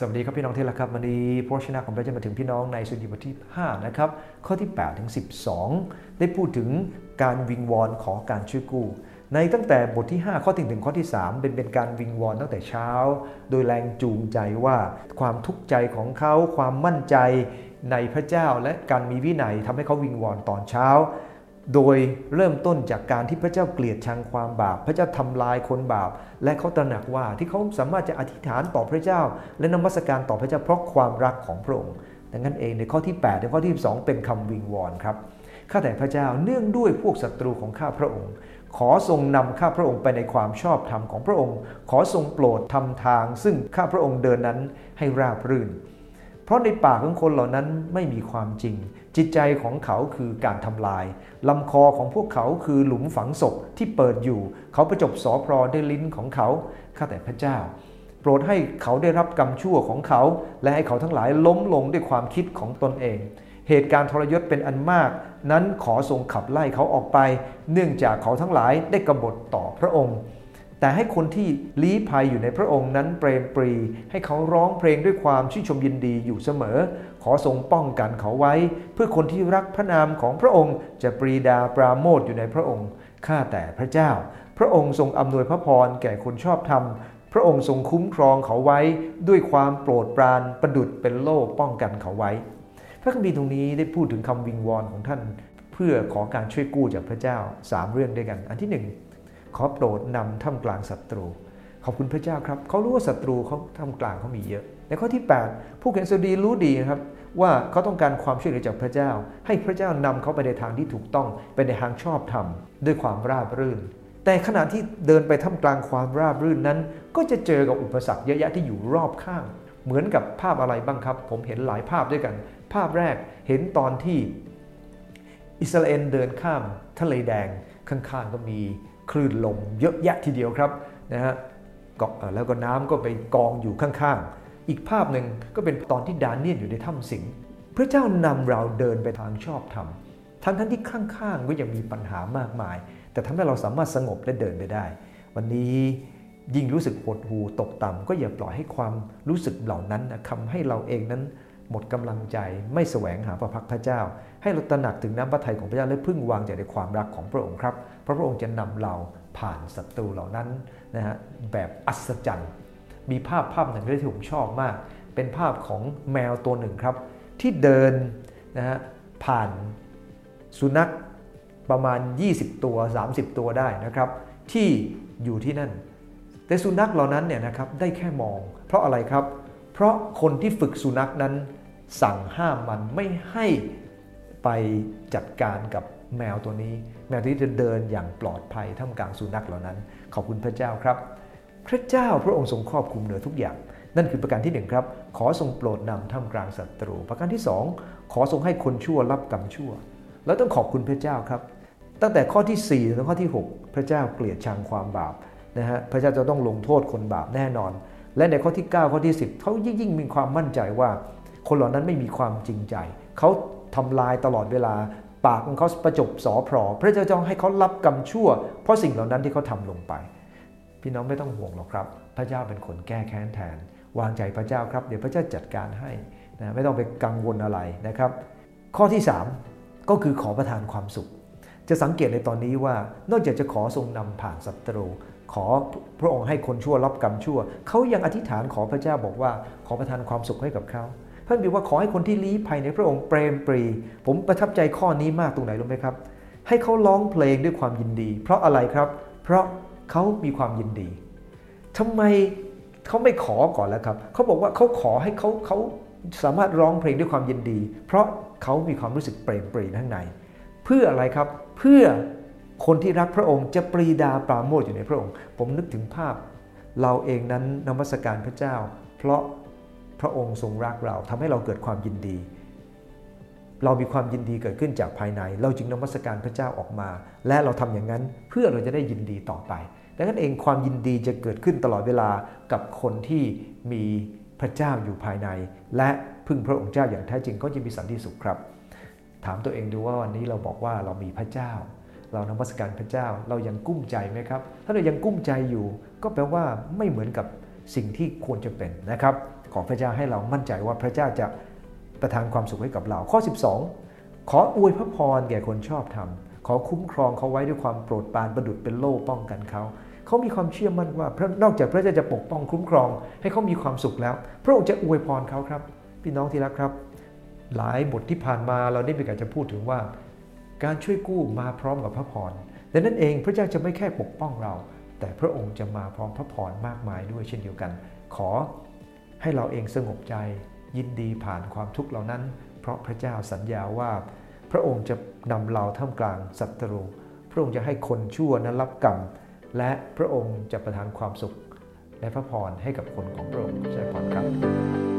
สวัสดีครับพี่น้องที่รักครับวันนี้พระชนะของพระเจ้ามาถึงพี่น้องในสุดีบทที่ 5 นะครับ ข้อที่ 8 ถึง 12 ได้พูดถึงการวิงวอนขอการช่วยกู้ ในตั้งแต่บทที่ 5 ข้อที่ถึงข้อที่ 3 เป็นเป็นการวิงวอนตั้งแต่เช้า โดยแรงจูงใจว่าความทุกข์ใจของเขาความมั่นใจในพระเจ้าและการมีวินัยทำให้เขาวิงวอนตอนเช้า โดยเริ่มต้นจากการที่พระเจ้าเกลียดชังความบาป พระเจ้าทำลายคนบาป และเขาตระหนักว่าที่เขาสามารถจะอธิษฐานต่อพระเจ้า และนมัสการต่อพระเจ้าเพราะความรักของพระองค์ ดังนั้นเองในข้อที่8ถึงข้อที่ 12 เป็นคำวิงวอนครับ ข้าแต่พระเจ้าเนื่องด้วยพวกศัตรูของข้าพระองค์ ขอทรงนำข้าพระองค์ไปในความชอบธรรมของพระองค์ ขอทรงโปรดทำทาง ซึ่งข้าพระองค์เดินนั้นให้ราบรื่น เพราะในปากของคนเหล่านั้นไม่มีความจริง จิตใจของเขาคือการทำลายลำคอของพวกเขาคือหลุมฝังศพที่เปิดอยู่ เขาประจบสอพรด้วยลิ้นของเขาข้าแต่พระเจ้า โปรดให้เขาได้รับกรรมชั่วของเขา และให้เขาทั้งหลายล้มลงด้วยความคิดของตนเอง เหตุการณ์ทรยศเป็นอันมาก นั้นขอทรงขับไล่เขาออกไป เนื่องจากเขาทั้งหลายได้กบฏต่อพระองค์ แต่ให้คนที่ลี้ภัยอยู่ในพระองค์นั้นเปรมปรี ให้เขาร้องเพลงด้วยความชื่นชมยินดีอยู่เสมอ ขอทรงป้องกันเขาไว้ เพื่อคนที่รักพระนามของพระองค์จะปรีดาปราโมทอยู่ในพระองค์ข้าแต่พระเจ้า พระองค์ทรงอำนวยพระพรแก่คนชอบธรรม พระองค์ทรงคุ้มครองเขาไว้ด้วยความโปรดปรานประดุดเป็นโล่ป้องกันเขาไว้ พระคัมภีร์ตรงนี้ได้พูดถึงคำวิงวอนของท่าน เพื่อขอการช่วยกู้จากพระเจ้า3เรื่องด้วยกัน อันที่1 ขอโปรดนำท่ามกลางศัตรู ขอบคุณพระเจ้าครับ เขารู้ว่าศัตรูเขาท่ามกลางเขามีเยอะ ในข้อที่ 8 ผู้เขียนสดีรู้ดีนะครับว่าเขาต้องการความช่วยเหลือจากพระเจ้า ให้พระเจ้านำเขาไปในทางที่ถูกต้องไปในทางชอบธรรมด้วยความราบรื่น แต่ขณะที่เดินไปท่ามกลางความราบรื่นนั้น ก็จะเจอกับอุปสรรคเยอะแยะที่อยู่รอบข้าง เหมือนกับภาพอะไรบ้างครับ ผมเห็นหลายภาพด้วยกัน ภาพแรกเห็นตอนที่อิสราเอลเดินข้ามทะเลแดงข้างๆก็มี คลื่นลมเยอะแยะทีเดียวครับนะฮะแล้วก็น้ำก็ไปกองอยู่ข้างๆ อีกภาพหนึ่งก็เป็นตอนที่ดานเนียลอยู่ในถ้ำสิง พระเจ้านำเราเดินไปทางชอบธรรม ทั้งทั้งที่ข้างๆก็ยังมีปัญหามากมาย แต่ทำให้เราสามารถสงบและเดินไปได้ วันนี้ยิ่งรู้สึกหดหูตกต่ำก็อย่าปล่อยให้ความรู้สึกเหล่านั้นทำให้เราเองนั้น หมดกำลังใจไม่แสวงหาพระพักพระเจ้า ให้เราตระหนักถึงน้ำพระทัยของพระเจ้าและพึ่งวางใจในความรักของพระองค์ครับเพราะพระองค์จะนำเราผ่านศัตรูเหล่านั้นนะฮะแบบอัศจรรย์ มีภาพภาพหนึ่งที่ผมชอบมาก เป็นภาพของแมวตัวหนึ่งครับ ที่เดินนะฮะผ่านสุนัขประมาณ 20 ตัว 30 ตัวได้นะครับ ที่อยู่ที่นั่น แต่สุนัขเหล่านั้นเนี่ยนะครับได้แค่มอง เพราะอะไรครับ เพราะคนที่ฝึกสุนัขนั้น สั่งห้ามมันไม่ให้ไปจัดการกับแมวตัวนี้ แมวที่จะเดินอย่างปลอดภัยท่ามกลางสุนัขเหล่านั้น ขอบคุณพระเจ้าครับ พระเจ้าพระองค์ทรงครอบคลุมเหนือทุกอย่าง นั่นคือประการที่1ครับ ขอทรงโปรดนำท่ามกลางศัตรู ประการที่ 2 ขอทรงให้คนชั่วรับกรรมชั่ว แล้วต้องขอบคุณพระเจ้าครับ ตั้งแต่ข้อที่4ถึงข้อที่ 6 พระเจ้าเกลียดชังความบาปนะฮะพระเจ้าจะต้องลงโทษคนบาปแน่นอน และในข้อที่ 9 ข้อที่ 10เขายิ่งยิ่งมีความมั่นใจว่า คนเหล่านั้นไม่มีความจริงใจ เขาทำลายตลอดเวลา ปากของเขาประจบสอพรอพระเจ้าจะให้เขารับกรรมชั่ว เพราะสิ่งเหล่านั้นที่เขาทำลงไป พี่น้องไม่ต้องห่วงหรอกครับ พระเจ้าเป็นคนแก้แค้นแทน วางใจพระเจ้าครับ เดี๋ยวพระเจ้าจัดการให้นะไม่ต้องไปกังวลอะไรนะครับ ข้อที่ 3 ก็คือขอประทานความสุข จะสังเกตในตอนนี้ว่านอกจากจะขอทรงนำผ่านศัตรูขอพระองค์ให้คนชั่วรับกรรมชั่ว เขายังอธิษฐานขอพระเจ้าบอกว่า ขอประทานความสุขให้กับเขา ท่านบอกว่าขอให้คนที่ลี้ภัยในพระองค์เปรมปรี ผมประทับใจข้อนี้มากตรงไหนรู้ไหมครับ ให้เขาร้องเพลงด้วยความยินดี เพราะอะไรครับ เพราะเขามีความยินดีทำไมเขาไม่ขอก่อนแล้วครับ เขาบอกว่าเขาขอให้เขาเขาสามารถร้องเพลงด้วยความยินดี เพราะเขามีความรู้สึกเปรมปรีข้างใน เพื่ออะไรครับ เพื่อคนที่รักพระองค์จะปรีดาปราโมทอยู่ในพระองค์ ผมนึกถึงภาพ เราเองนั้นนมัสการพระเจ้า เพราะ พระองค์ทรงรักเราทำให้เราเกิดความยินดี เรามีความยินดีเกิดขึ้นจากภายใน เราจึงนมัสการพระเจ้าออกมา และเราทำอย่างนั้นเพื่อเราจะได้ยินดีต่อไปดังนั้นเองความยินดีจะเกิดขึ้นตลอดเวลากับคนที่มีพระเจ้าอยู่ภายใน และพึ่งพระองค์เจ้าอย่างแท้จริงก็จะมีสันติสุขครับ ถามตัวเองดูว่าวันนี้เราบอกว่าเรามีพระเจ้า เรานมัสการพระเจ้า เรายังกุ้มใจไหมครับ ถ้าเรายังกุ้มใจอยู่ ก็แปลว่าไม่เหมือนกับ สิ่งที่ควรจะเป็นนะครับ ขอพระเจ้าให้เรามั่นใจว่าพระเจ้าจะประทานความสุขให้กับเรา ข้อ 12 ขออวยพระพรแก่คนชอบธรรมขอคุ้มครองเขาไว้ด้วยความโปรดปรานประดุดเป็นโล่ป้องกันเขาเขามีความเชื่อมั่นว่าพระนอกจากพระเจ้าจะปกป้องคุ้มครอง ให้เขามีความสุขแล้ว พระองค์จะอวยพรเขาครับ พี่น้องที่รักครับ หลายบทที่ผ่านมาเราได้มีการจะพูดถึงว่า การช่วยกู้มาพร้อมกับพระพรดังนั้นเองพระเจ้าจะไม่แค่ปกป้องเรา แต่พระองค์จะมาพร้อมพระพรมากมายด้วยเช่นเดียวกัน ขอให้เราเองสงบใจ ยินดีผ่านความทุกข์เหล่านั้น เพราะพระเจ้าสัญญาว่า พระองค์จะนำเราท่ามกลางศัตรู พระองค์จะให้คนชั่วนั้นรับกรรม และพระองค์จะประทานความสุข และพระพรให้กับคนของพระองค์ใช่พรครับ